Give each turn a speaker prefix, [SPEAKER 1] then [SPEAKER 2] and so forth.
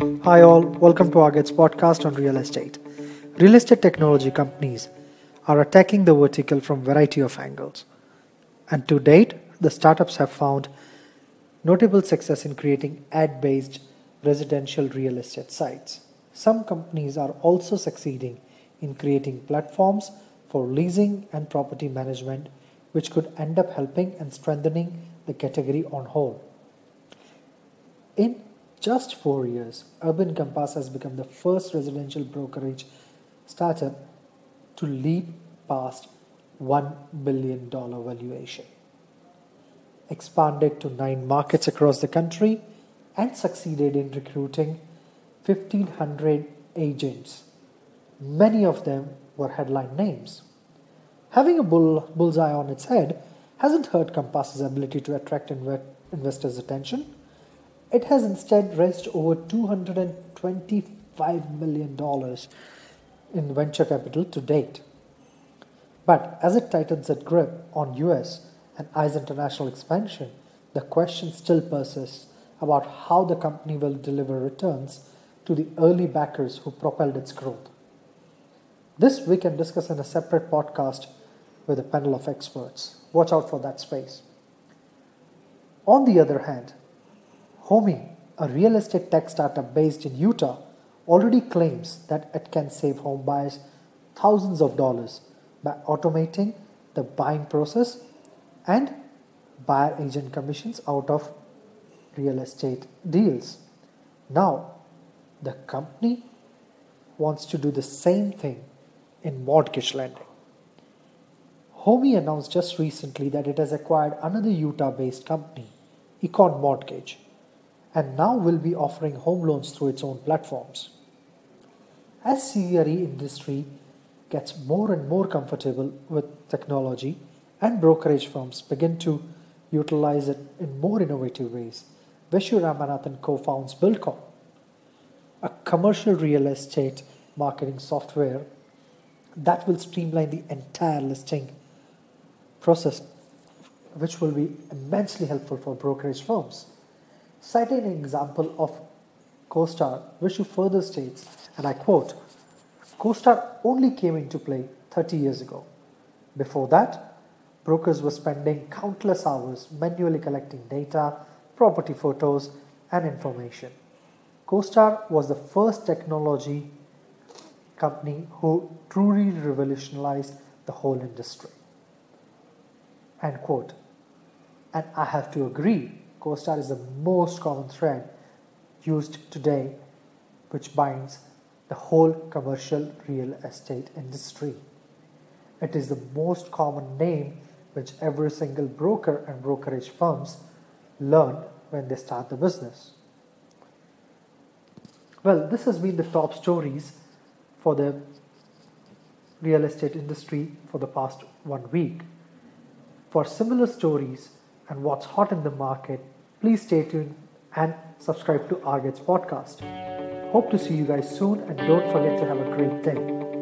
[SPEAKER 1] Hi, all. Welcome to Arget's podcast on real estate. Real estate technology companies are attacking the vertical from variety of angles. And to date, the startups have found notable success in creating ad based residential real estate sites. Some companies are also succeeding in creating platforms for leasing and property management, which could end up helping and strengthening the category on whole. In just four years, Urban Compass has become the first residential brokerage startup to leap past $1 billion valuation. Expanded to nine markets across the country and succeeded in recruiting 1,500 agents. Many of them were headline names. Having a bull, bullseye on its head hasn't hurt Compass's ability to attract inv- investors' attention it has instead raised over $225 million in venture capital to date. But as it tightens its grip on US and eyes international expansion, the question still persists about how the company will deliver returns to the early backers who propelled its growth. This we can discuss in a separate podcast with a panel of experts. Watch out for that space. On the other hand, Homie, a real estate tech startup based in Utah, already claims that it can save home buyers thousands of dollars by automating the buying process and buyer agent commissions out of real estate deals. Now, the company wants to do the same thing in mortgage lending. Homie announced just recently that it has acquired another Utah based company, Econ Mortgage, and now will be offering home loans through its own platforms. As CRE industry gets more and more comfortable with technology and brokerage firms begin to utilize it in more innovative ways, Vishu Ramanathan co-founds Buildcom, a commercial real estate marketing software that will streamline the entire listing process, which will be immensely helpful for brokerage firms. Citing an example of CoStar, Vishu further states, and I quote, CoStar only came into play 30 years ago. Before that, brokers were spending countless hours manually collecting data, property photos, and information. CoStar was the first technology company who truly revolutionized the whole industry. End quote. And I have to agree CoStar is the most common thread used today, which binds the whole commercial real estate industry. It is the most common name which every single broker and brokerage firms learn when they start the business. Well, this has been the top stories for the real estate industry for the past one week. For similar stories and what's hot in the market, Please stay tuned and subscribe to Arget's podcast. Hope to see you guys soon and don't forget to have a great day.